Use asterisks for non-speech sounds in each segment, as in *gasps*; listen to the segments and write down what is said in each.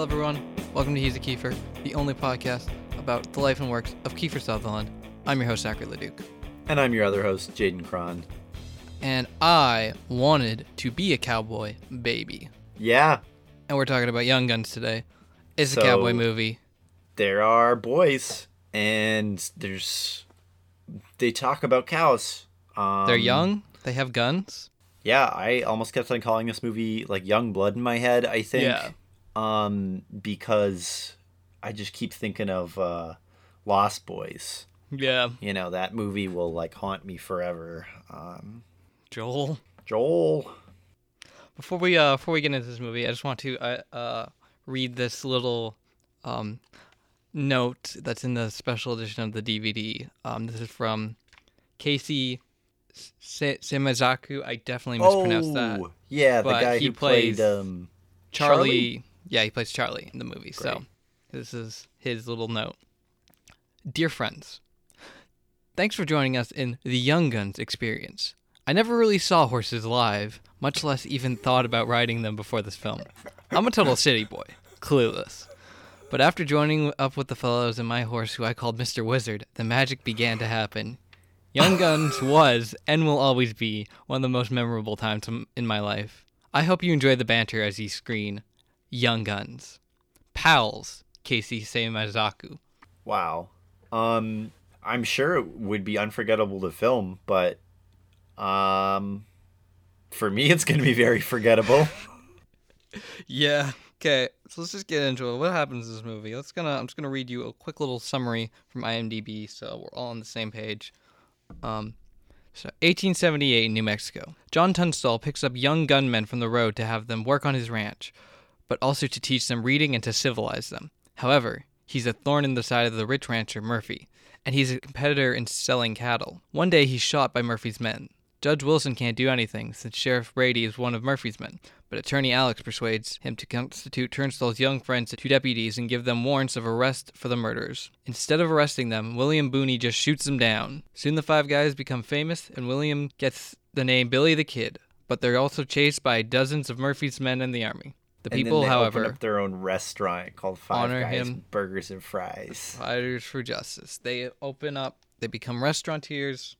Hello, everyone. Welcome to He's a Kiefer, the only podcast about the life and works of Kiefer Sutherland. I'm your host, Zachary Leduc. And I'm your other host, Jaden Cron. And I wanted to be a cowboy baby. Yeah, And we're talking about Young Guns today. It's So- a cowboy movie. there are boys, and there's they talk about cows. Um, They're young, they have guns. Yeah, I almost kept on calling this movie like Young Blood in my head. I think, Yeah. Um, because I just keep thinking of uh, Lost Boys. Yeah. You know that movie will like haunt me forever. Um, Joel. Joel. Before we uh before we get into this movie, I just want to uh, uh read this little um note that's in the special edition of the DVD. Um, this is from Casey S- Simizaku. I definitely mispronounced that. Oh, yeah, the guy he who played plays um, Charlie, Charlie? Yeah, he plays Charlie in the movie. So this is his little note. Dear friends, thanks for joining us in the Young Guns experience. I never really saw horses live, much less even thought about riding them before this film. I'm a total city boy, clueless. But after joining up with the fellows and my horse, who I called Mr. Wizard, the magic began to happen. Young Guns *laughs* was and will always be one of the most memorable times in- in my life. I hope you enjoy the banter as you screen Young Guns. Pals, Casey Seimazaku. Wow. Um, I'm sure it would be unforgettable to film, but um, for me, *laughs* it's gonna be very forgettable. *laughs* Yeah. Okay, so let's just get into it. What happens in this movie? Let's gonna I'm just gonna read you a quick little summary from IMDb so we're all on the same page. Um so 1878 in New Mexico. John Tunstall picks up young gunmen from the road to have them work on his ranch, but also to teach them reading and to civilize them. However, he's a thorn in the side of the rich rancher Murphy, and he's a competitor in selling cattle. One day he's shot by Murphy's men. Judge Wilson can't do anything since Sheriff Brady is one of Murphy's men, but attorney Alex persuades him to constitute Tunstall's young friends to deputies and give them warrants of arrest for the murders. Instead of arresting them, William Booney just shoots them down. Soon the five guys become famous, and William gets the name Billy the Kid, but they're also chased by dozens of Murphy's men and the army. The And people, they however, open up their own restaurant called Five honor Guys him. Burgers and Fries. Fighters for Justice. They open up, they become restaurateurs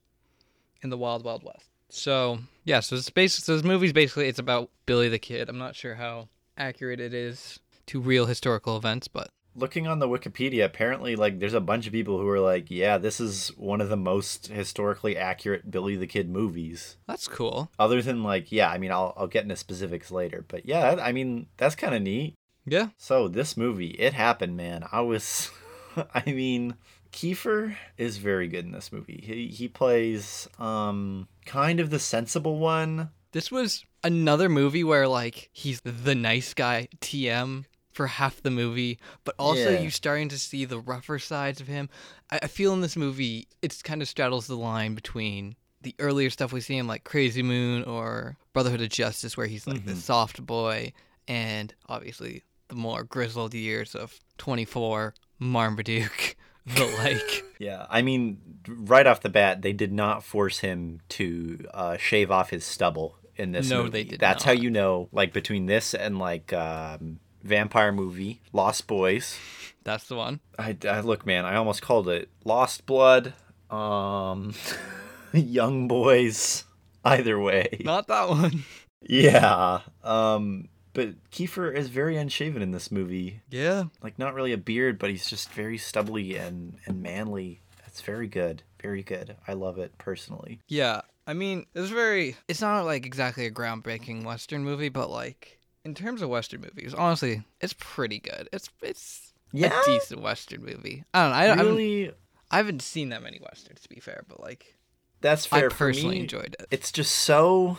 in the Wild Wild West. So yeah, so it's basically so this movie's basically it's about Billy the Kid. I'm not sure how accurate it is to real historical events, but Looking on the Wikipedia, apparently, like, there's a bunch of people who are like, "Yeah, this is one of the most historically accurate Billy the Kid movies." that's cool. Other than like, yeah, I mean, I'll I'll get into specifics later, but yeah, I mean, that's kind of neat. Yeah. So this movie, it happened, man. I was, *laughs* I mean, Kiefer is very good in this movie. He he plays um kind of the sensible one. This was another movie where like he's the nice guy TM for half the movie, but also Yeah. you starting to see the rougher sides of him. I, I feel in this movie it's kind of straddles the line between the earlier stuff we see him like Crazy Moon or Brotherhood of Justice, where he's like the soft boy, and obviously the more grizzled years of 24, Marmaduke, *laughs* the like. *laughs* Yeah, I mean, right off the bat, they did not force him to uh, shave off his stubble in this No, movie. they did That's how you know, like between this and like um, vampire movie, Lost Boys. That's the one. I, I look, man, I almost called it Lost Blood, um, *laughs* Young Boys. Either way, Not that one. yeah. Um, but Kiefer is very unshaven in this movie. Yeah. Like, not really a beard, but he's just very stubbly and and manly. It's very good, very good. I love it personally. Yeah, I mean, it's very. It's not like exactly a groundbreaking Western movie, but like in terms of Western movies, honestly, it's pretty good. It's it's Yeah? a decent Western movie. I don't know. I, I, haven't, really, I haven't seen that many westerns to be fair, but like that's fair. I personally me. enjoyed it. It's just so.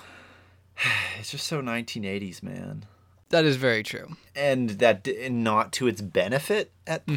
*sighs* It's just so 1980s, man. That is very true. and that and not to its benefit at Mm-hmm.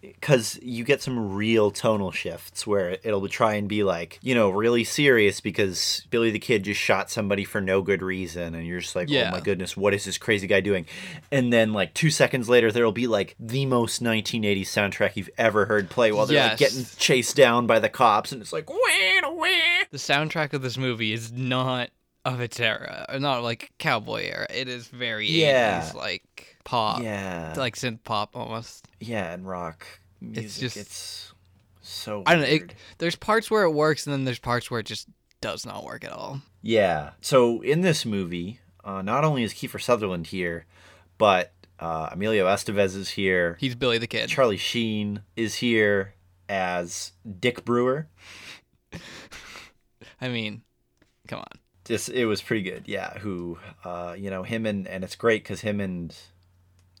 Because you get some real tonal shifts where it'll try and be like you know really serious because billy the kid just shot somebody for no good reason and you're just like Yeah. oh my goodness what is this crazy guy doing and then like two seconds later there'll be like the most 1980s soundtrack you've ever heard play while they're like getting chased down by the cops and it's like wah, wah. The soundtrack of this movie is not of its era, not like cowboy era. It is very Yeah. 80s, like pop, yeah, like synth pop almost. yeah, and rock music. It's just- it's so. I don't know, it- There's parts where it works, and then there's parts where it just does not work at all. Yeah. So in this movie, uh, not only is Kiefer Sutherland here, but uh, Emilio Estevez is here. He's Billy the Kid. Charlie Sheen is here as Dick Brewer. *laughs* I mean, come on. Just it was pretty good. Yeah. Who, uh, you know, him and and it's great because him and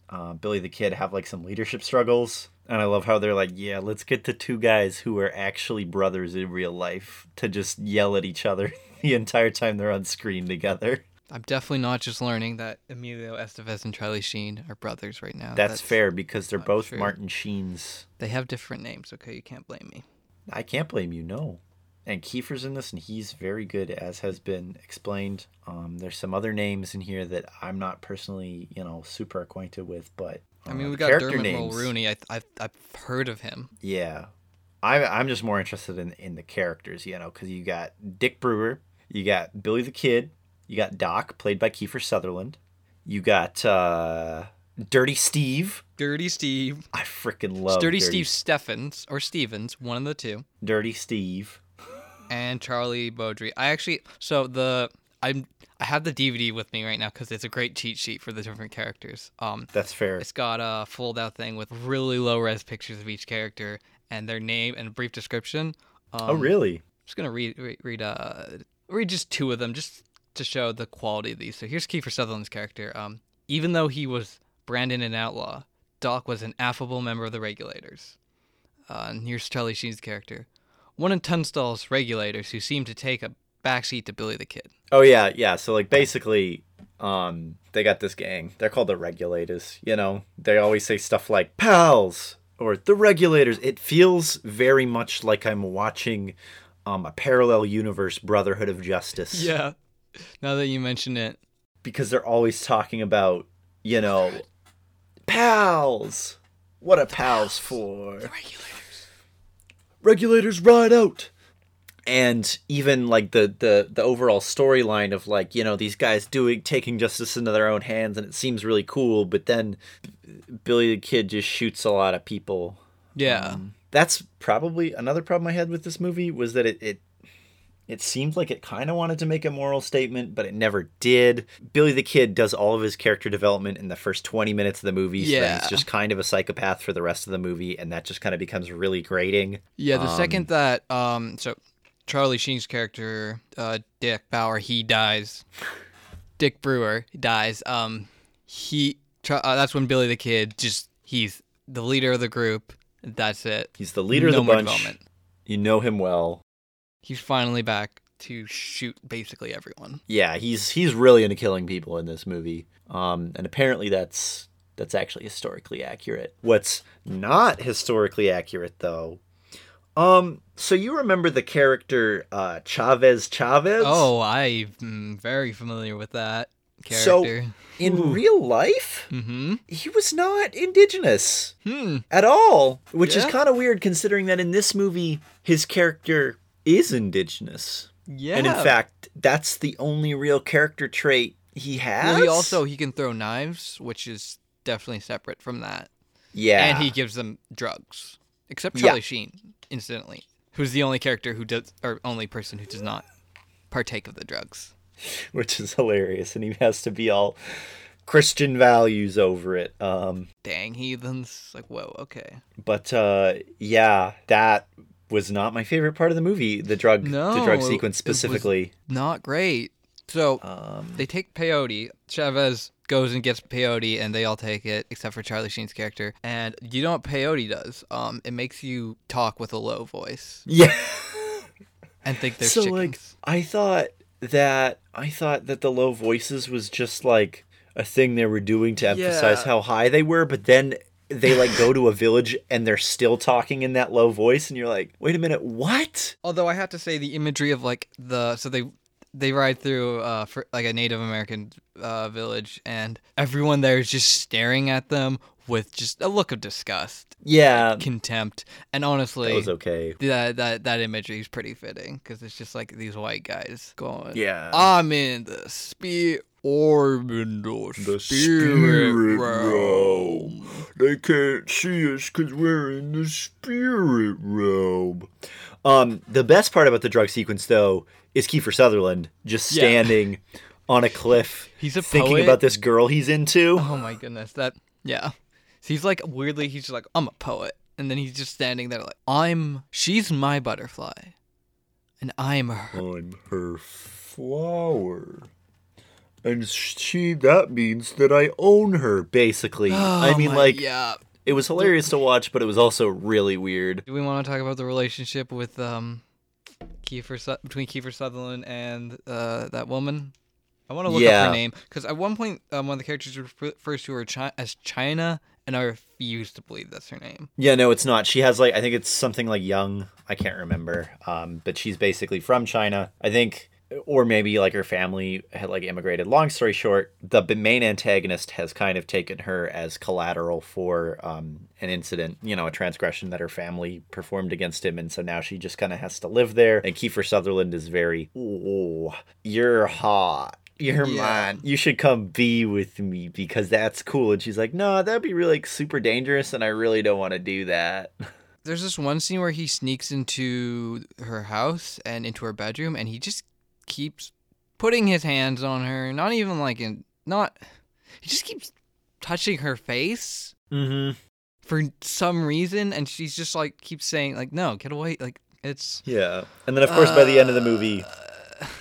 uh, Billy the Kid have like some leadership struggles. And I love how they're like, yeah, let's get the two guys who are actually brothers in real life to just yell at each other *laughs* the entire time they're on screen together. I'm definitely not just learning that Emilio Estevez and Charlie Sheen are brothers right now. That's, fair because they're both true. Martin Sheen's. They have different names, okay? You can't blame me. I can't blame you, no. And Kiefer's in this, and he's very good, as has been explained. Um, there's some other names in here that I'm not personally, you know, super acquainted with, but I mean, uh, we got Dermot names, Mulroney. I, I, I've heard of him. Yeah, I'm I'm just more interested in in the characters, you know, because you got Dick Brewer, you got Billy the Kid, you got Doc, played by Kiefer Sutherland, you got uh, Dirty Steve. Dirty Steve. I freaking love Dirty Steve Steffens, or Stevens, one of the two. Dirty Steve. And Charlie Beaudry. I actually so the I'm I have the DVD with me right now because it's a great cheat sheet for the different characters. Um, That's fair. it's got a fold out thing with really low res pictures of each character and their name and a brief description. Um, oh, really? I'm just gonna read read read, uh, read just two of them just to show the quality of these. So here's Kiefer Sutherland's character. Um, even though he was Brandon an outlaw, Doc was an affable member of the regulators. Uh, and here's Charlie Sheen's character. One in Tunstall's regulators who seemed to take a backseat to Billy the Kid. Oh yeah, yeah. So like basically, um, they got this gang. They're called the Regulators. You know, they always say stuff like "pals" or "the Regulators." It feels very much like I'm watching um, a parallel universe Brotherhood of Justice. *laughs* Yeah. Now that you mention it, Because they're always talking about, you know, pals. What are pals for? regulators. Regulators ride out and even like the the the overall storyline of like you know these guys doing taking justice into their own hands and it seems really cool but then billy the kid just shoots a lot of people Yeah. Um, that's probably another problem i had with this movie was that it it, it seemed like it kind of wanted to make a moral statement but it never did billy the kid does all of his character development in the first 20 minutes of the movie so then Yeah. he's just kind of a psychopath for the rest of the movie and that just kind of becomes really grating Yeah, the Um, second that um so Charlie Sheen's character, uh Dick Bauer, he dies. Dick Brewer dies. Um he uh, that's when Billy the Kid just he's the leader of the group. That's it. He's the leader no of the more bunch. development. You know him well. He's finally back to shoot basically everyone. Yeah, he's he's really into killing people in this movie. Um, and apparently that's that's actually historically accurate. What's not historically accurate though, um, so you remember the character uh, Chavez Chavez? Oh, I'm very familiar with that character. So- in Ooh. real life, mm-hmm. he was not indigenous Hmm. at all, which is kind of weird considering that in this movie his character is indigenous. Yeah. And in fact, that's the only real character trait he has. well, he also he can throw knives, which is definitely separate from that. yeah, and he gives them drugs, except Yeah. Charlie Sheen, incidentally, who's the only character who does, or only person who does not partake of the drugs. which is hilarious, and he has to be all Christian values over it. Um, Dang heathens! Like, whoa, okay. but uh, yeah, that was not my favorite part of the movie. The drug, the drug sequence specifically. Not great. So Um, they take peyote. Chavez goes and gets peyote, and they all take it except for Charlie Sheen's character. And you know what peyote does? Um, it makes you talk with a low voice *laughs* yeah. and think there's so chickens. like, I thought that I thought that the low voices was just like a thing they were doing to emphasize Yeah. how high they were, but then they like go to a village and they're still talking in that low voice and you're like wait a minute what? Although I have to say the imagery of like the so they they ride through uh for like a Native American uh village and everyone there is just staring at them with just a look of disgust, yeah. contempt, and honestly that was okay. that that that imagery is pretty fitting because it's just like these white guys going, yeah. I'm in the orb in the, The spirit, spirit realm. They can't see us because we're in the spirit realm. Um, the best part about the drug sequence, though, is Kiefer Sutherland just Yeah. standing on a cliff, *laughs* He's a thinking poet. about this girl he's into. Oh my goodness, that yeah. So he's like weirdly, he's just like, I'm a poet, and then he's just standing there like, I'm. She's my butterfly, and I'm her. I'm her flower. And she, that means that I own her, basically. I Oh mean, my- like, yeah. it was hilarious to watch, but it was also really weird. Do we want to talk about the relationship with um, Kiefer Su- between Kiefer Sutherland and uh that woman? I want to look up her name because at one point, um, one of the characters refers to her chi- as China, and I refuse to believe that's her name. Yeah, no, it's not. She has like I think it's something like young. I can't remember. Um, but she's basically from China. I think, or maybe like her family had like immigrated. Long story short, the main antagonist has kind of taken her as collateral for um, an incident, you know, a transgression that her family performed against him, and so now she just kind of has to live there. And Kiefer Sutherland is very, oh, you're hot. You're Yeah. mine. You should come be with me because that's cool. And she's like, no, that'd be really like, super dangerous, and I really don't want to do that. *laughs* There's this one scene where he sneaks into her house and into her bedroom, and he just keeps putting his hands on her. Not even like in not. He just keeps touching her face Mm-hmm. for some reason, and she's just like keeps saying like, "No, get away!" Like it's Yeah. And then of course by the end of the movie,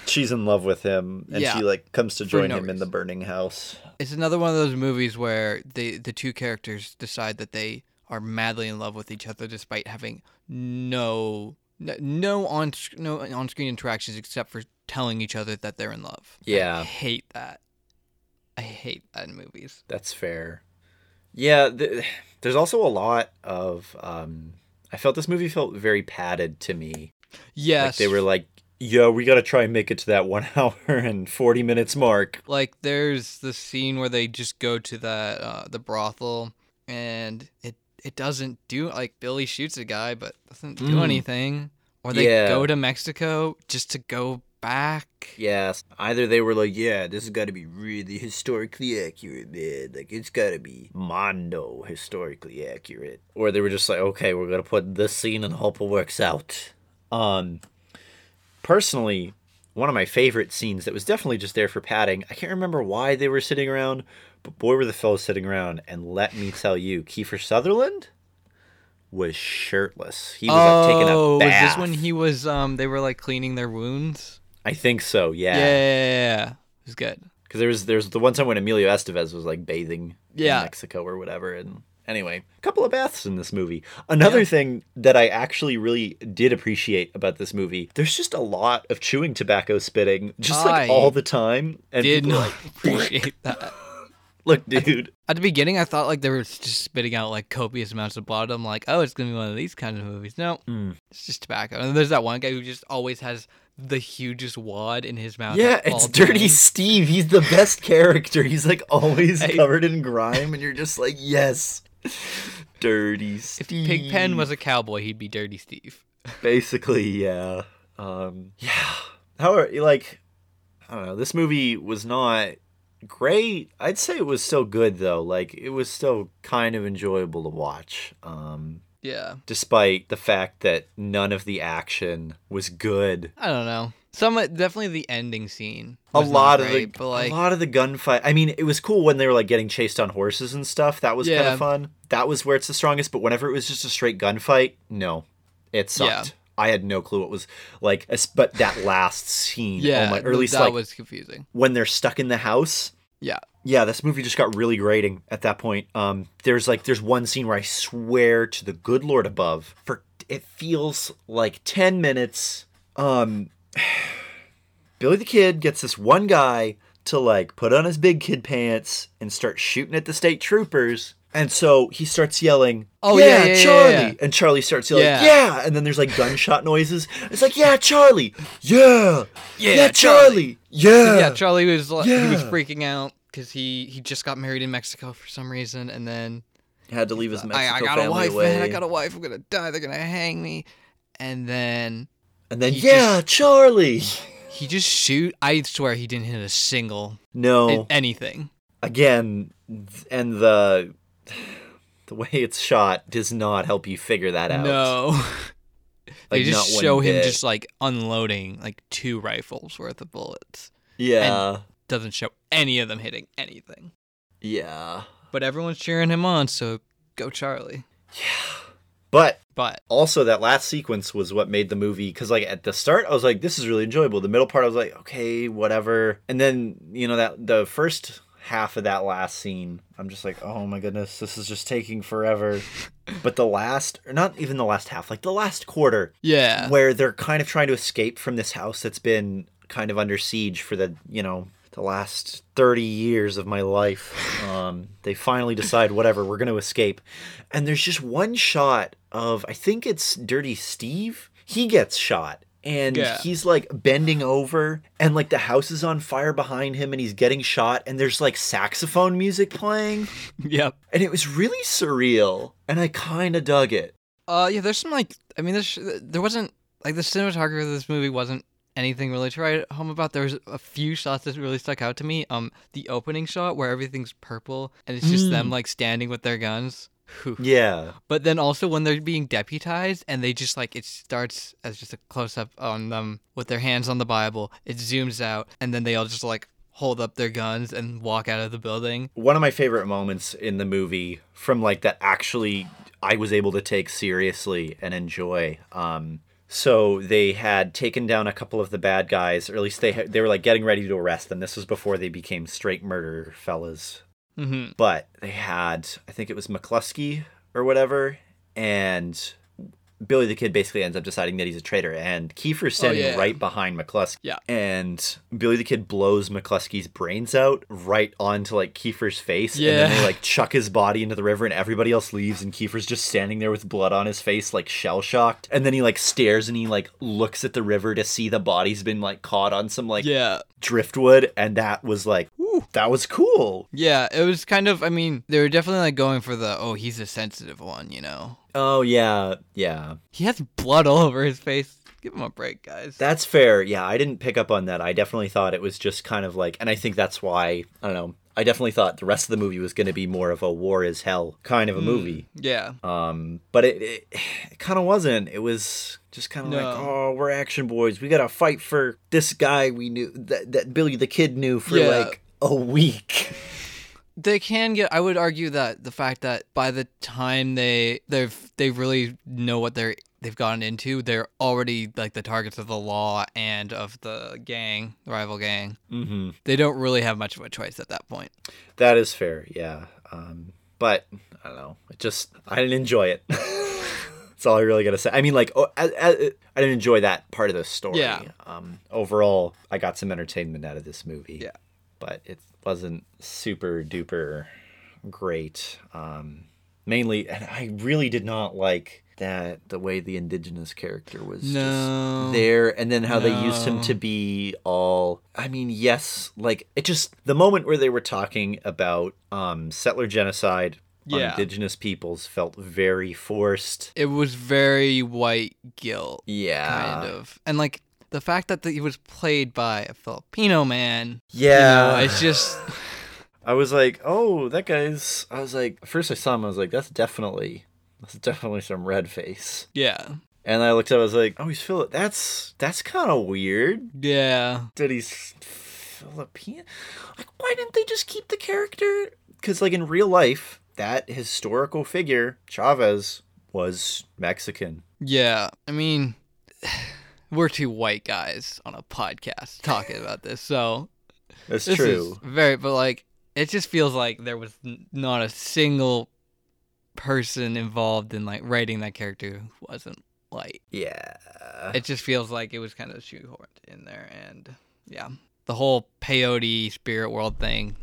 she's in love with him and Uh, yeah. she like comes to join no him in the burning house. it's another one of those movies where they the two characters decide that they are madly in love with each other despite having no no- no on no on screen interactions except for telling each other that they're in love. Yeah. I hate that. I hate that in movies. That's fair. Yeah, th- there's also a lot of um I felt this movie felt very padded to me. Yes, Like they were like, "Yo, we got to try and make it to that *laughs* 1 hour and 40 minutes mark." like there's the scene where they just go to that uh, the brothel and it it doesn't do like Billy shoots a guy but doesn't do Mm. anything or they Yeah. go to Mexico just to go back Yes. Either they were like, yeah, this has got to be really *laughs* historically accurate, man. Like, it's got to be mondo historically accurate. Or they were just like, okay, we're going to put this scene and hope it works out. Um, personally, one of my favorite scenes that was definitely just there for padding, I can't remember why they were sitting around, but boy, were the fellows sitting around. And let me tell you, Kiefer Sutherland was shirtless. He was like taking a oh was this when he was um they were like cleaning their wounds I think so, yeah, yeah, yeah, yeah. it was good Because there was there's the one time when Emilio Estevez was like bathing Yeah. in Mexico or whatever, and anyway, a couple of baths in this movie. Another thing that I actually really did appreciate about this movie, there's just a lot of chewing tobacco spitting, just like I all the time, and did not like, *laughs* appreciate that *laughs* look, dude, At the beginning, I thought like they were just spitting out like copious amounts of blood. I'm like, oh, it's gonna be one of these kind of movies. No, Mm. it's just tobacco. And there's that one guy who just always has the hugest wad in his mouth. yeah, it's Dirty. Steve. He's the best character. He's like always *laughs* Hey. covered in grime, and you're just like, yes, Dirty Steve. If. Pigpen was a cowboy, he'd be Dirty Steve. basically yeah um yeah how are like i don't know this movie was not great i'd say it was still good though like it was still kind of enjoyable to watch um Yeah, despite the fact that none of the action was good I don't know. Some definitely the ending scene. a lot of the like a lot of the gunfight i mean it was cool when they were like getting chased on horses and stuff that was kind of fun that was where it's the strongest but whenever it was just a straight gunfight no it sucked Yeah. I had no clue what was like, but that last scene, oh yeah, oh my, or at least that like was confusing. when they're stuck in the house. Yeah, Yeah, this movie just got really grating at that point. Um, there's like there's one scene where I swear to the good Lord above, for it feels like ten minutes. Um, *sighs* Billy the Kid gets this one guy to like put on his big kid pants and start shooting at the state troopers. And so he starts yelling, Oh, yeah, yeah, yeah, Charlie!" yeah. And Charlie starts yelling, Yeah. And then there's like gunshot noises. It's like, "Yeah, Charlie! Yeah, Yeah, yeah, Charlie! Yeah, yeah. Charlie was like, he was freaking out because he he just got married in Mexico for some reason, and then Had to leave his Mexico I, I got family a wife, away. man. I got a wife. I'm gonna die. They're gonna hang me. And then And then, yeah, just- Charlie. he just shoot. I swear he didn't hit a single No, anything. again, and the *laughs* the way it's shot does not help you figure that out. No. *laughs* they just show him bit. just like unloading like two rifles worth of bullets. Yeah, Doesn't show any of them hitting anything. yeah, But everyone's cheering him on, so go Charlie. Yeah. but But also that last sequence was what made the movie because like at the start i was like this is really enjoyable the middle part i was like okay whatever and then you know that the first half of that last scene. I'm just like oh my goodness this is just taking forever. But the last or not even the last half like the last quarter yeah. where they're kind of trying to escape from this house that's been kind of under siege for the you know the last 30 years of my life. Um, they finally decide whatever we're going to escape. And there's just one shot of i think it's dirty steve? He gets shot and Yeah. he's like bending over and like the house is on fire behind him and he's getting shot and there's like saxophone music playing *laughs* Yep. and it was really surreal and i kind of dug it Uh, yeah. There's some like, I mean, there's there wasn't like the cinematography of this movie wasn't anything really to write home about. There was a few shots that really stuck out to me. Um, the opening shot where everything's purple and it's just them like standing with their guns. Whew. yeah But then also when they're being deputized and they just like it starts as just a close up on them with their hands on the Bible. It zooms out and then they all just like hold up their guns and walk out of the building. one of my favorite moments in the movie from like that actually I was able to take seriously and enjoy. Um, so they had taken down a couple of the bad guys, or at least they ha- they were like getting ready to arrest them. This was before they became straight murder fellas. Mm-hmm. But they had, I think it was McCluskey or whatever, and Billy the Kid basically ends up deciding that he's a traitor, and Kiefer's standing Oh, yeah. right behind McCluskey. Yeah. And Billy the Kid blows McCluskey's brains out right onto like Kiefer's face, yeah. and then they like chuck his body into the river, and everybody else leaves, and Kiefer's just standing there with blood on his face, like shell shocked. And then he like stares and he like looks at the river to see the body's been like caught on some like Yeah. Driftwood, and that was like, that was cool. Yeah, it was kind of I mean, they were definitely like going for the oh, he's a sensitive one, you know. Oh yeah, yeah. He has blood all over his face. Give him a break, guys. That's fair. Yeah, I didn't pick up on that. I definitely thought it was just kind of like, and I think that's why I don't know. I definitely thought the rest of the movie was going to be more of a war is hell kind of a movie. yeah. Um, but it it, it kind of wasn't. It was just kind of like, oh, we're action boys. We got to fight for this guy we knew that that Billy the Kid knew for Yeah. like a week. *laughs* They can get. I would argue that the fact that by the time they they've they really know what they're they've gotten into, they're already like the targets of the law and of the gang, the rival gang. mm-hmm. They don't really have much of a choice at that point. That is fair. Yeah. Um, but I don't know. It just I didn't enjoy it. *laughs* That's all I really gotta say. I mean, like, oh, I, I, I didn't enjoy that part of the story. Yeah. Um, overall, I got some entertainment out of this movie. Yeah. But it wasn't super duper great. Um, mainly, and I really did not like that the way the indigenous character was No. just there, and then how they used him to be all. I mean, yes, like it just the moment where they were talking about um, settler genocide. On Yeah. indigenous peoples felt very forced. It was very white guilt, Yeah. kind of, and like the fact that the, he was played by a Filipino man. Yeah. you know, it's just *laughs* I was like, oh, that guy's. I was like, first I saw him, I was like, that's definitely, that's definitely some red face. yeah, And I looked up, I was like, oh, he's Philip. That's that's kind of weird yeah. that he's Filipino. Like, why didn't they just keep the character? Because like in real life, that historical figure Chavez was Mexican. Yeah, I mean, *sighs* we're two white guys on a podcast talking about this, so That's this true. very. But like, it just feels like there was not a single person involved in like writing that character wasn't white. Yeah. It just feels like it was kind of shoehorned in there, and yeah, the whole peyote spirit world thing.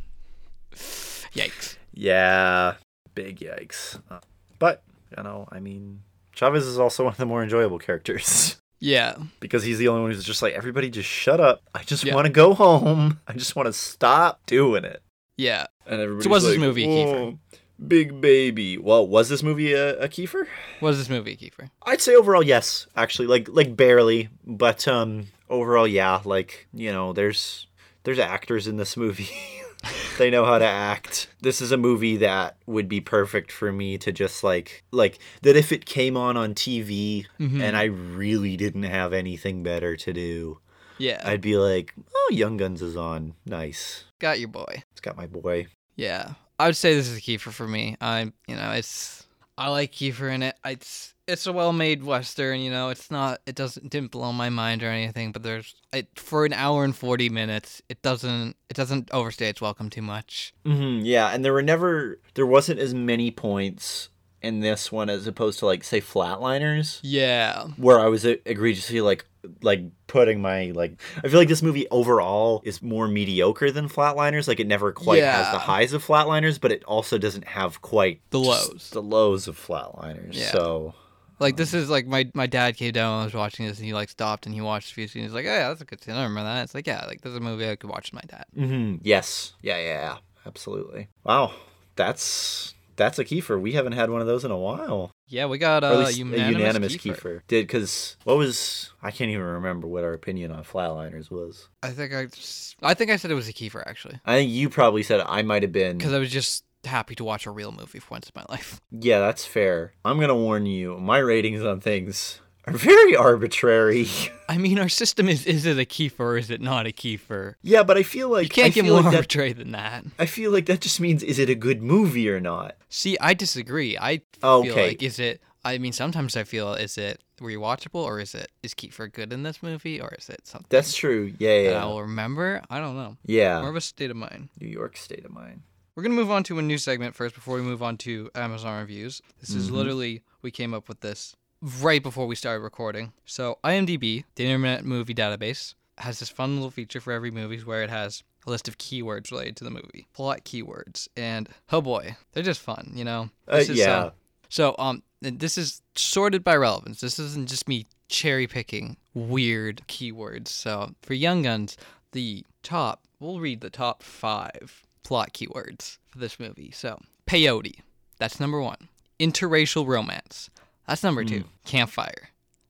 *sighs* Yikes. Yeah, big yikes. Uh, but, you know, I mean, Chavez is also *laughs* one of the more enjoyable characters *laughs* Yeah, because he's the only one who's just like, everybody just shut up. I just Yeah. want to go home. I just want to stop doing it. yeah. And everybody was this movie, oh, Big baby. Well, was this movie a, a Kiefer? What is this movie, a Kiefer? I'd say overall, yes. Actually, like like barely, but um, overall, yeah, like you know, there's there's actors in this movie. *laughs* they know how to act. This is a movie that would be perfect for me to just like like that if it came on on TV and I really didn't have anything better to do. Yeah. I'd be like, "Oh, Young Guns is on. Nice. got your boy. It's got my boy." Yeah. I would say this is a Kiefer for me. I, you know, it's I like Kiefer in it. It's it's a well-made western. You know, it's not. It doesn't didn't blow my mind or anything. But there's it for an hour and forty minutes. It doesn't it doesn't overstay its welcome too much. hmm yeah, and there were never there wasn't as many points in this one as opposed to like say Flatliners. Yeah. where I was egregiously like like putting my like I feel like this movie overall is more mediocre than Flatliners. Like it never quite has the highs of Flatliners, but it also doesn't have quite The lows. The lows of Flatliners. Yeah. So Like this is like my my dad came down and was watching this and he like stopped and he watched a few scenes. He's like, oh, yeah, that's a good scene. I remember that. It's like, yeah, like this is a movie I could watch with my dad. Mm-hmm. yes, yeah, yeah, yeah, absolutely. Wow, that's that's a Kiefer. We haven't had one of those in a while. Yeah, we got uh, least unanimous, a unanimous Kiefer. Kiefer. Did because what was I can't even remember what our opinion on Flatliners was. I think I just, I think I said it was a Kiefer actually I think you probably said I might have been because I was just happy to watch a real movie for once in my *laughs* life. Yeah, that's fair. I'm gonna warn you, my ratings on things are very arbitrary. *laughs* I mean, our system is is it a Kiefer or is it not a Kiefer? yeah, but I feel like You can't I get more like arbitrary than that. I feel like that just means is it a good movie or not? See, I disagree. I feel Okay. like is it. I mean, sometimes I feel is it rewatchable or is it is Kiefer good in this movie or is it something That's true. Yeah, yeah, I will remember? I don't know. Yeah, more of a state of mind. New York state of mind. We're gonna move on to a new segment first before we move on to Amazon reviews. This is Mm-hmm. literally we came up with this right before we started recording. So IMDb, the Internet Movie Database, has this fun little feature for every movie where it has a list of keywords related to the movie, plot keywords, and oh boy, they're just fun, you know. Uh, is, yeah. so um, this is sorted by relevance. This isn't just me cherry picking weird keywords. So for Young Guns, the top, we'll read the top five plot keywords for this movie. So peyote, that's number one. Interracial romance, that's number two. Campfire,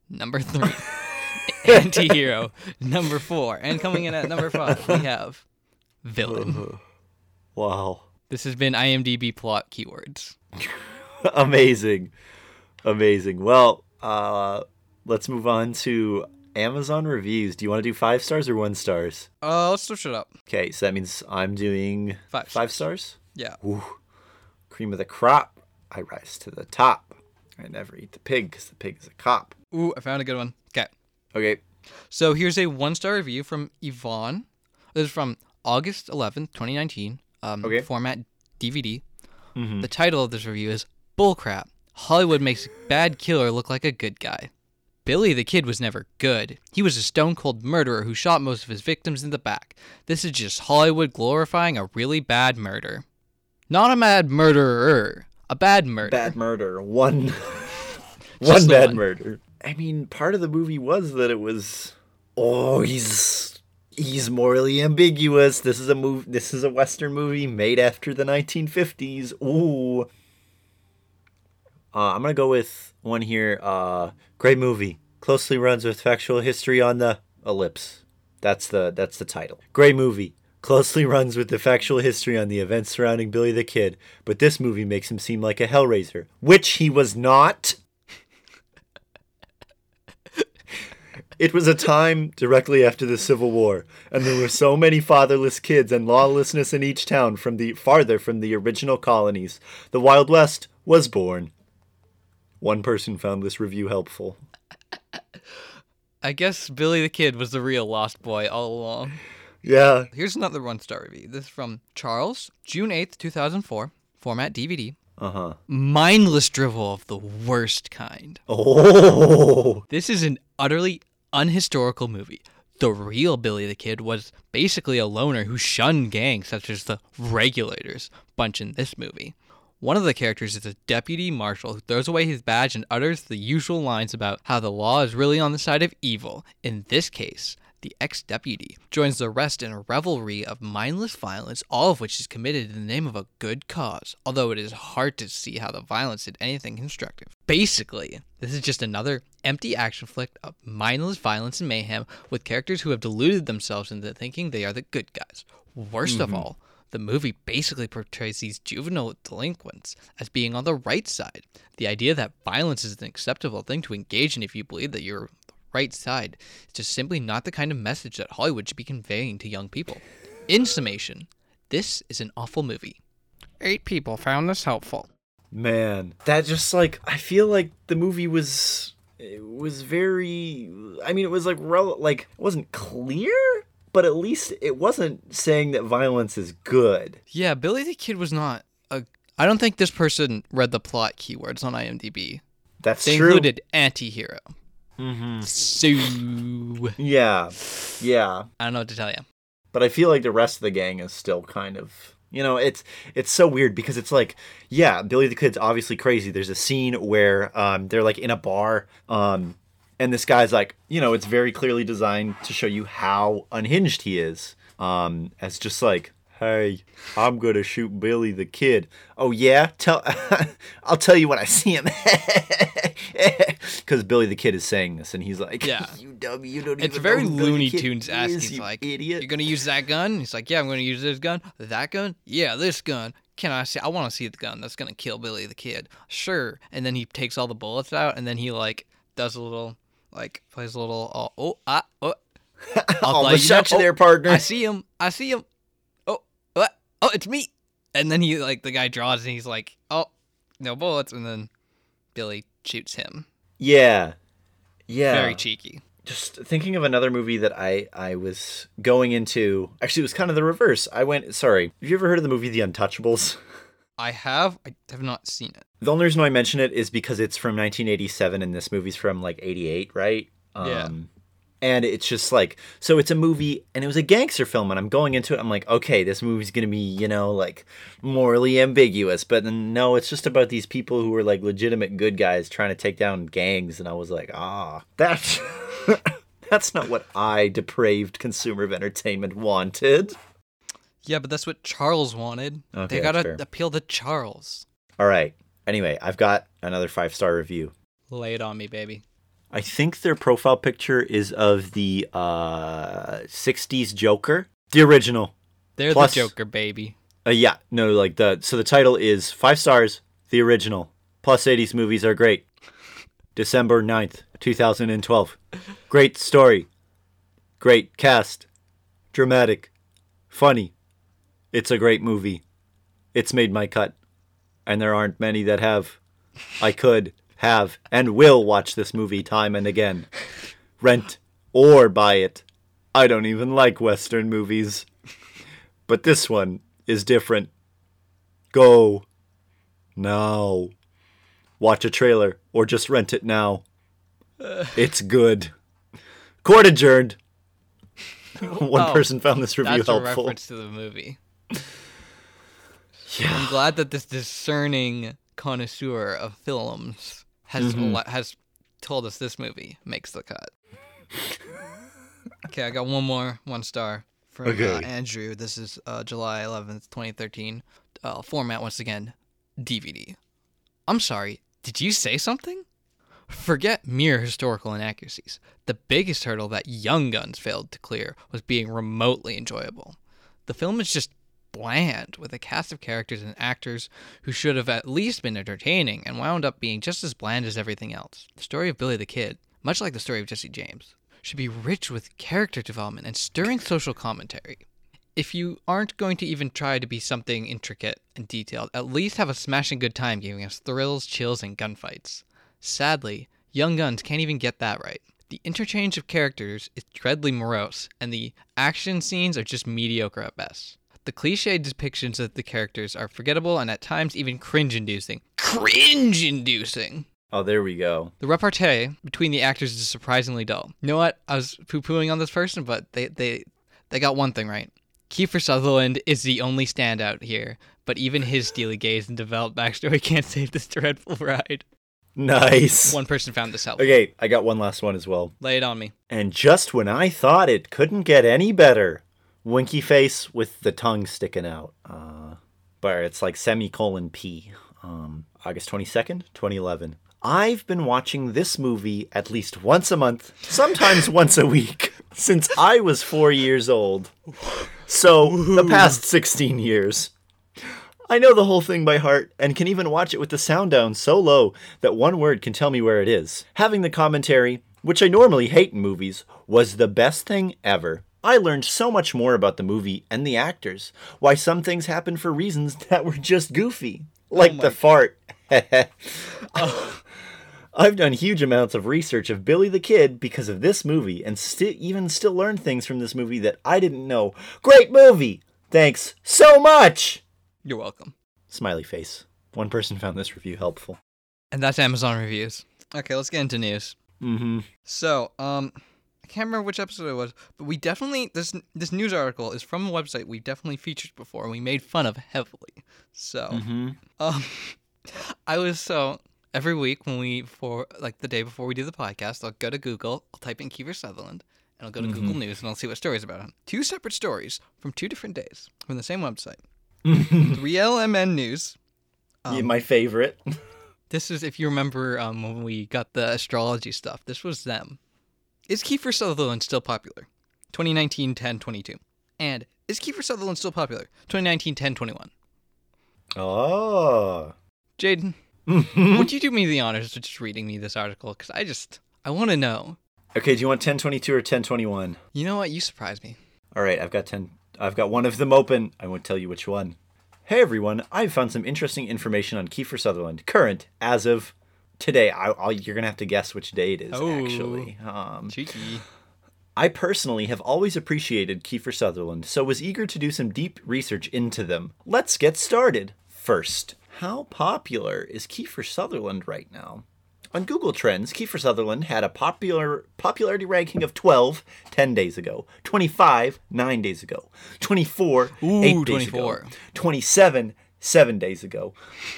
number *laughs* three. Anti-hero, number four. And coming in at number five, we have villain. *laughs* Wow. This has been IMDb plot keywords. *laughs* Amazing. Amazing. Well, uh let's move on to Amazon reviews. Do you want to do five stars or one stars? Uh, let's switch it up. Okay, so that means I'm doing Five five stars. Yeah. Ooh, cream of the crop. I rise to the top. I never eat the pig because the pig is a cop. Ooh, I found a good one. Okay. Okay. So here's a one star review from Yvonne. This is from August 11th, 2019. Um, Okay. Format DVD. Mhm. The title of this review is Bullcrap. Hollywood makes a bad killer look like a good guy. Billy the Kid was never good. He was a stone cold murderer who shot most of his victims in the back. This is just Hollywood glorifying a really bad murder. Not a mad murderer, a bad murder. Bad murder. One. *laughs* One bad one. murder. I mean, part of the movie was that it was. Oh, he's he's morally ambiguous. This is a move. This is a western movie made after the 1950s. Ooh. Uh, I'm gonna go with one here. Uh, great movie. Closely runs with factual history on the ellipse. That's the that's the title. Great movie. Closely runs with the factual history on the events surrounding Billy the Kid, but this movie makes him seem like a hellraiser, which he was not. It was a time directly after the Civil War, and there were so many fatherless kids and lawlessness in each town from the farther from the original colonies. The Wild West was born. One person found this review helpful. I guess Billy the Kid was the real lost boy all along. Yeah. Here's another one star review. This is from Charles, June 8th, 2004. Format DVD. Uh huh. Mindless drivel of the worst kind. Oh. This is an utterly unhistorical movie. The real Billy the Kid was basically a loner who shunned gangs such as the Regulators bunch in this movie. One of the characters is a deputy marshal who throws away his badge and utters the usual lines about how the law is really on the side of evil. In this case, the ex deputy, joins the rest in a revelry of mindless violence, all of which is committed in the name of a good cause, although it is hard to see how the violence did anything constructive. Basically, this is just another empty action flick of mindless violence and mayhem with characters who have deluded themselves into thinking they are the good guys. Worst of mm-hmm. all, the movie basically portrays these juvenile delinquents as being on the right side. The idea that violence is an acceptable thing to engage in if you believe that you're right side It's just simply not the kind of message that Hollywood should be conveying to young people. In summation, this is an awful movie. Eight people found this helpful. Man, that just like I feel like the movie was it was very I mean it was like rel- like it wasn't clear, but at least it wasn't saying that violence is good. Yeah, Billy the Kid was not a. I don't think this person read the plot keywords on IMDb. That's They true. included anti-hero. So yeah. Yeah. I don't know what to tell you. but I feel like the rest of the gang is still kind of you know it's it's so weird because it's like yeah Billy the Kid's obviously crazy. There's a scene where um they're like in a bar um and this guy's like you know it's very clearly designed to show you how unhinged he is um as just like hey I'm gonna shoot Billy the Kid oh yeah tell *laughs* I'll tell you when I see him *laughs* because Billy the Kid is saying this and he's like Yeah. you dumb you don't It's even very know who Billy the Looney Tunes asking. is, He's you like, idiot "You're gonna use that gun?" He's like, "Yeah, I'm gonna use this gun. That gun? Yeah, this gun. Can I see? I want to see the gun that's gonna kill Billy the Kid. Sure." And then he takes all the bullets out, and then he like does a little like plays a little oh oh ah oh. *laughs* I'll All the you know- shots oh, there, partner. I see him. I see him. Oh? It's me. And then he like the guy draws, and he's like, "Oh, no bullets." And then Billy shoots him. Yeah. Yeah. Very cheeky. Just thinking of another movie that I I was going into. Actually, it was kind of the reverse. I went. Sorry. Have you ever heard of the movie The Untouchables? *laughs* I have. I have not seen it. The only reason why I mention it is because it's from 1987 and this movie's from like 88, right? Yeah. Um, And it's just like, so it's a movie and it was a gangster film. And I'm going into it, I'm like, okay, this movie's going to be, you know, like morally ambiguous. But then no, it's just about these people who are like legitimate good guys trying to take down gangs. And I was like, ah, that's. *laughs* That's not what I, depraved consumer of entertainment, wanted. Yeah, but that's what Charles wanted. Okay, they gotta appeal to Charles. All right. Anyway, I've got another five star review. Lay it on me, baby. I think their profile picture is of the uh, 60s Joker, the original. They're Plus- the Joker, baby. Uh, yeah, no, like the so the title is five stars, the original. Plus 80s movies are great. December 9th, 2012. Great story. Great cast. Dramatic. Funny. It's a great movie. It's made my cut. And there aren't many that have. I could, have, and will watch this movie time and again. Rent or buy it. I don't even like Western movies. But this one is different. Go. Now. Watch a trailer or just rent it now. It's good. Court adjourned. *laughs* One Oh, person found this review That's a helpful. reference to the movie. Yeah. I'm glad that this discerning connoisseur of films has Mm-hmm. has told us this movie makes the cut. okay, I got one more one star from uh, Andrew. This is uh, July 11th, 2013. Uh, format once again, DVD. I'm sorry. Did you say something? Forget mere historical inaccuracies. The biggest hurdle that Young Guns failed to clear was being remotely enjoyable. The film is just bland, with a cast of characters and actors who should have at least been entertaining and wound up being just as bland as everything else. The story of Billy the Kid, much like the story of Jesse James, should be rich with character development and stirring social commentary. If you aren't going to even try to be something intricate and detailed, at least have a smashing good time giving us thrills, chills, and gunfights. Sadly, Young Guns can't even get that right. The interchange of characters is dreadfully morose, and the action scenes are just mediocre at best. The cliche depictions of the characters are forgettable and at times even cringe inducing. Cringe inducing! Oh, there we go. The repartee between the actors is surprisingly dull. You know what? I was poo pooing on this person, but they, they, they got one thing right. Kiefer Sutherland is the only standout here, but even his steely gaze and developed backstory *laughs* can't save this dreadful ride. Nice. One person found this helpful. Okay, I got one last one as well. Lay it on me. And just when I thought it couldn't get any better, winky face with the tongue sticking out. Uh, but it's like semicolon P. Um, August 22nd, 2011. I've been watching this movie at least once a month, sometimes *laughs* once a week, since I was four years old. So, the past 16 years. I know the whole thing by heart and can even watch it with the sound down so low that one word can tell me where it is. Having the commentary, which I normally hate in movies, was the best thing ever. I learned so much more about the movie and the actors, why some things happen for reasons *laughs* that were just goofy, like my the fart. *laughs* I've done huge amounts of research of Billy the Kid because of this movie and sti- even still learned things from this movie that I didn't know. Great movie! Thanks so much! You're welcome. Smiley face. One person found this review helpful. And that's Amazon reviews. Okay, let's get into news. Mm-hmm. So, um, can't remember which episode it was, but we definitely this this news article is from a website we definitely featured before, and we made fun of heavily. So, Mm-hmm. um, *laughs* I was so every week when we for like the day before we do the podcast, I'll go to Google, I'll type in Kiefer Sutherland, and I'll go to Google News and I'll see what stories about him. Two separate stories from two different days from the same website. *laughs* 3LMN News. Um, my favorite. This is if you remember um, when we got the astrology stuff. This was them. Is Kiefer Sutherland still popular? 2019, 10, 22. And is Kiefer Sutherland still popular? 2019, 10, 21. Oh. Jaden, mm-hmm. would you do me the honors of just reading me this article? Because I just, I want to know. Okay, do you want 1022 or 1021? You know what? You surprised me. All right, I've got 10 I've got one of them open. I won't tell you which one. Hey everyone, I've found some interesting information on Kiefer Sutherland, current as of today. I, I'll, you're gonna have to guess which day it is. Oh. Actually, um, Cheeky. I personally have always appreciated Kiefer Sutherland, so was eager to do some deep research into them. Let's get started. First, how popular is Kiefer Sutherland right now? On Google Trends, Kiefer Sutherland had a popular popularity ranking of 12 10 days ago, 25 9 days ago, 24 Ooh, 8 days 24. ago, 27 7 days ago,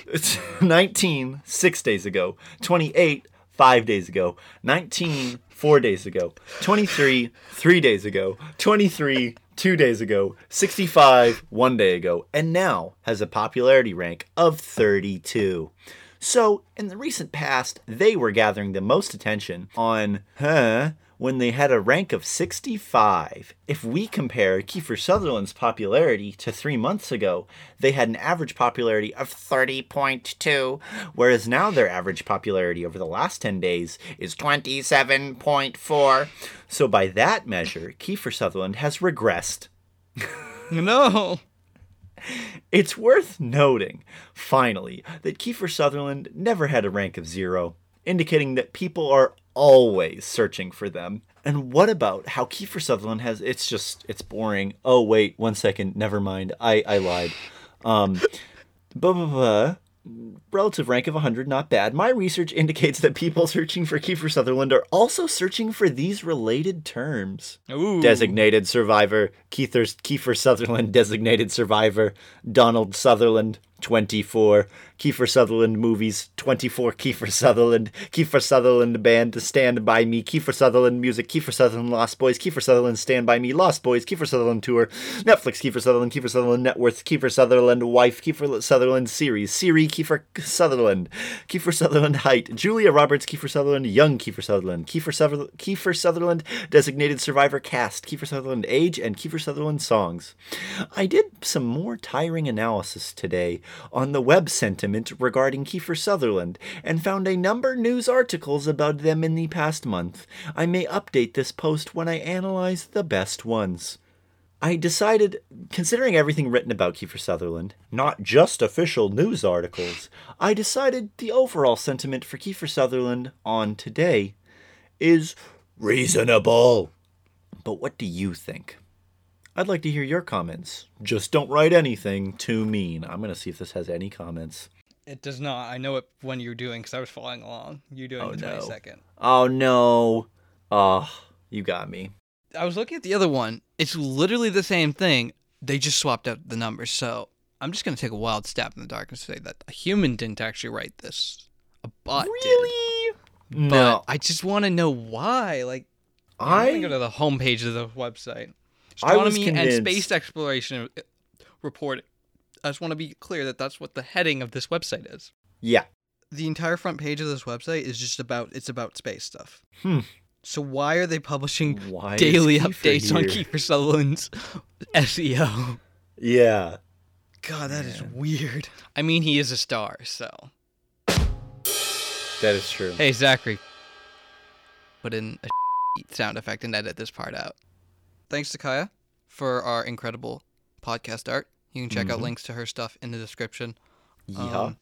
*laughs* 19 6 days ago, 28 5 days ago, 19 4 days ago, 23 3 days ago, 23 2 days ago, 65 1 day ago, and now has a popularity rank of 32. So, in the recent past, they were gathering the most attention on, huh, when they had a rank of 65. If we compare Kiefer Sutherland's popularity to three months ago, they had an average popularity of 30.2, whereas now their average popularity over the last 10 days is 27.4. So, by that measure, Kiefer Sutherland has regressed *laughs* No. It's worth noting, finally, that Kiefer Sutherland never had a rank of zero, indicating that people are always searching for them. And what about how Kiefer Sutherland has it's just it's boring. Oh wait, one second, never mind. I, I lied. Um blah, blah, blah. Relative rank of 100, not bad. My research indicates that people searching for Kiefer Sutherland are also searching for these related terms Ooh. designated survivor, Kiefer, Kiefer Sutherland, designated survivor, Donald Sutherland, 24, Kiefer Sutherland movies, 24, Kiefer Sutherland, Kiefer Sutherland band, Stand By Me, Kiefer Sutherland music, Kiefer Sutherland Lost Boys, Kiefer Sutherland Stand By Me, Lost Boys, Kiefer Sutherland tour, Netflix, Kiefer Sutherland, Kiefer Sutherland net worth, Kiefer Sutherland wife, Kiefer Sutherland series, Siri, Kiefer Sutherland, Kiefer Sutherland height, Julia Roberts, Kiefer Sutherland, young Kiefer Sutherland, Kiefer, Suther- Kiefer Sutherland designated survivor cast, Kiefer Sutherland age, and Kiefer Sutherland songs. I did some more tiring analysis today on the web sentiment regarding Kiefer Sutherland and found a number news articles about them in the past month. I may update this post when I analyze the best ones. I decided, considering everything written about Kiefer Sutherland, not just official news articles, I decided the overall sentiment for Kiefer Sutherland on today is reasonable. But what do you think? I'd like to hear your comments. Just don't write anything too mean. I'm going to see if this has any comments. It does not. I know it when you're doing because I was following along. You're doing Oh, the no. 22nd. Oh no. Oh, you got me. I was looking at the other one. It's literally the same thing. They just swapped out the numbers. So I'm just gonna take a wild stab in the dark and say that a human didn't actually write this A bot did. really? But No, I just want to know why. Like, I'm gonna go to the homepage of the website. I was Astronomy and space exploration uh, report. I just want to be clear that that's what the heading of this website is. yeah. The entire front page of this website is just about it's about space stuff. Hmm. So why are they publishing Why daily updates on here? Kiefer Sutherland's *laughs* SEO? Yeah, God, that is Man. weird. I mean, he is a star, so. that is true. Hey, Zachary. Put in a *laughs* sound effect and edit this part out. Thanks to Kaya for our incredible podcast art. You can check out Mhm. links to her stuff in the description. Yeah. Um,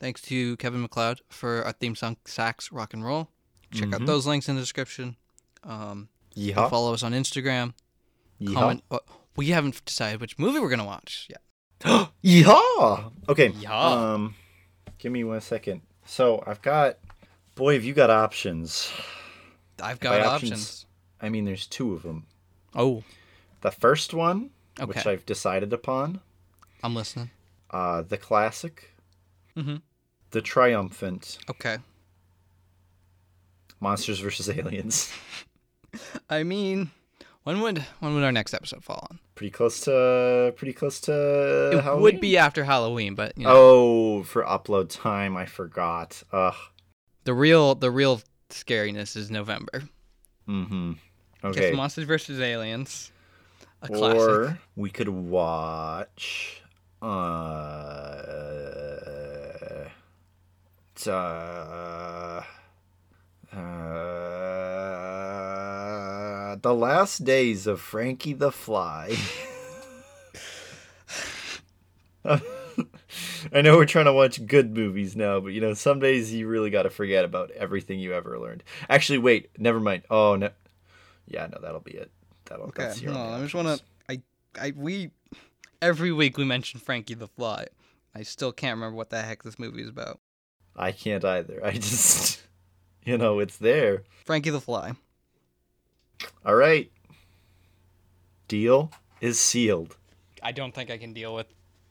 thanks to Kevin MacLeod for our theme song, Sax Rock and Roll. Check out Mhm. those links in the description. Um, yeah. follow us on Instagram. Yeah. Comment. uh, we haven't decided which movie we're going to watch yet. *gasps* yeah. Okay. Yeah. Um, give me one second. So I've got, boy, have you got options? I've got options. options- I mean, there's two of them. Oh, The first one, which. I've decided upon, I'm listening. uh, the classic, Mm-hmm. the triumphant, Okay. Monsters versus Aliens. *laughs* I mean, when would when would our next episode fall on? Pretty close to, pretty close to. It Halloween? would be after Halloween, but you know, Oh, for upload time, I forgot. Ugh. the real the real scariness is November. Mm-hmm. Okay. Monsters vs. Aliens, a classic. Or we could watch uh, uh, uh, the last days of Frankie the Fly. *laughs* I know we're trying to watch good movies now, but you know, some days you really got to forget about everything you ever learned. Actually, wait, never mind. Oh no, yeah, no, that'll be it. That'll. Okay, that's your hold on. only I just want to. I I we every week we mention Frankie the Fly. I still can't remember what the heck this movie is about. I can't either. *laughs* I just, you know, it's there. Frankie the Fly. All right. Deal is sealed. I don't think I can deal with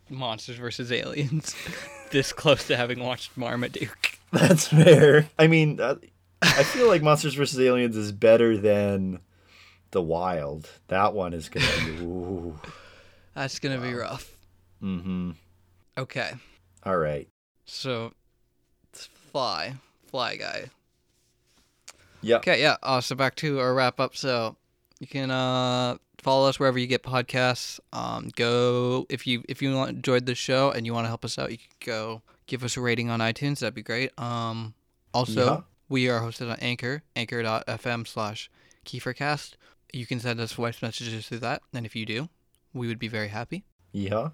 Monsters versus Aliens *laughs* this close to having watched Marmaduke. *laughs* That's fair. I mean, uh, I feel like Monsters vs. Aliens is better than The Wild. That one is gonna be. *laughs* Ooh. That's gonna be rough. Mm-hmm. Okay, All right. so Fly, Fly guy. Yep. Okay, yeah. Uh, so back to our wrap up. So you can uh, follow us wherever you get podcasts. Um, go if you if you enjoyed the show and you want to help us out, you can go give us a rating on iTunes. That'd be great. Um, also, Yeah. We are hosted on Anchor, anchor.fm slash Kiefercast. You can send us voice messages through that, and if you do, we would be very happy. Yeah.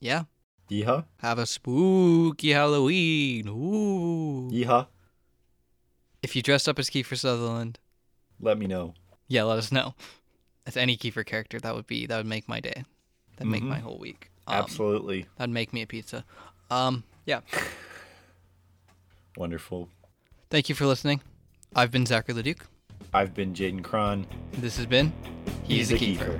Yeah. Yeehaw. Have a spooky Halloween. Ooh. Yeehaw. If you dressed up as Kiefer Sutherland, Let me know. yeah, let us know. As any Kiefer character, that would be that would make my day. That'd make Mhm. my whole week. Um, Absolutely. That'd make me a pizza. Um, yeah. *laughs* Wonderful. Thank you for listening. I've been Zachary Leduc. I've been Jaden Cron. This has been He's, a keeper.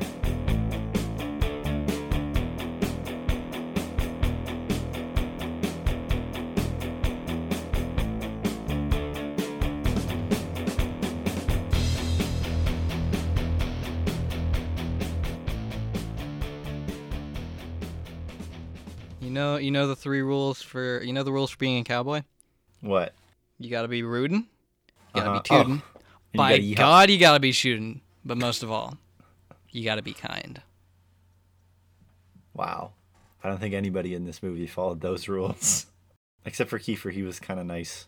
You know, you know the three rules for you know the rules for being a cowboy. What? You gotta be rooting, you gotta Uh-huh. be tooting. And you By gotta. God, you gotta be shooting. But most of all, you gotta be kind. Wow. I don't think anybody in this movie followed those rules. *laughs* Except for Kiefer, he was kind of nice.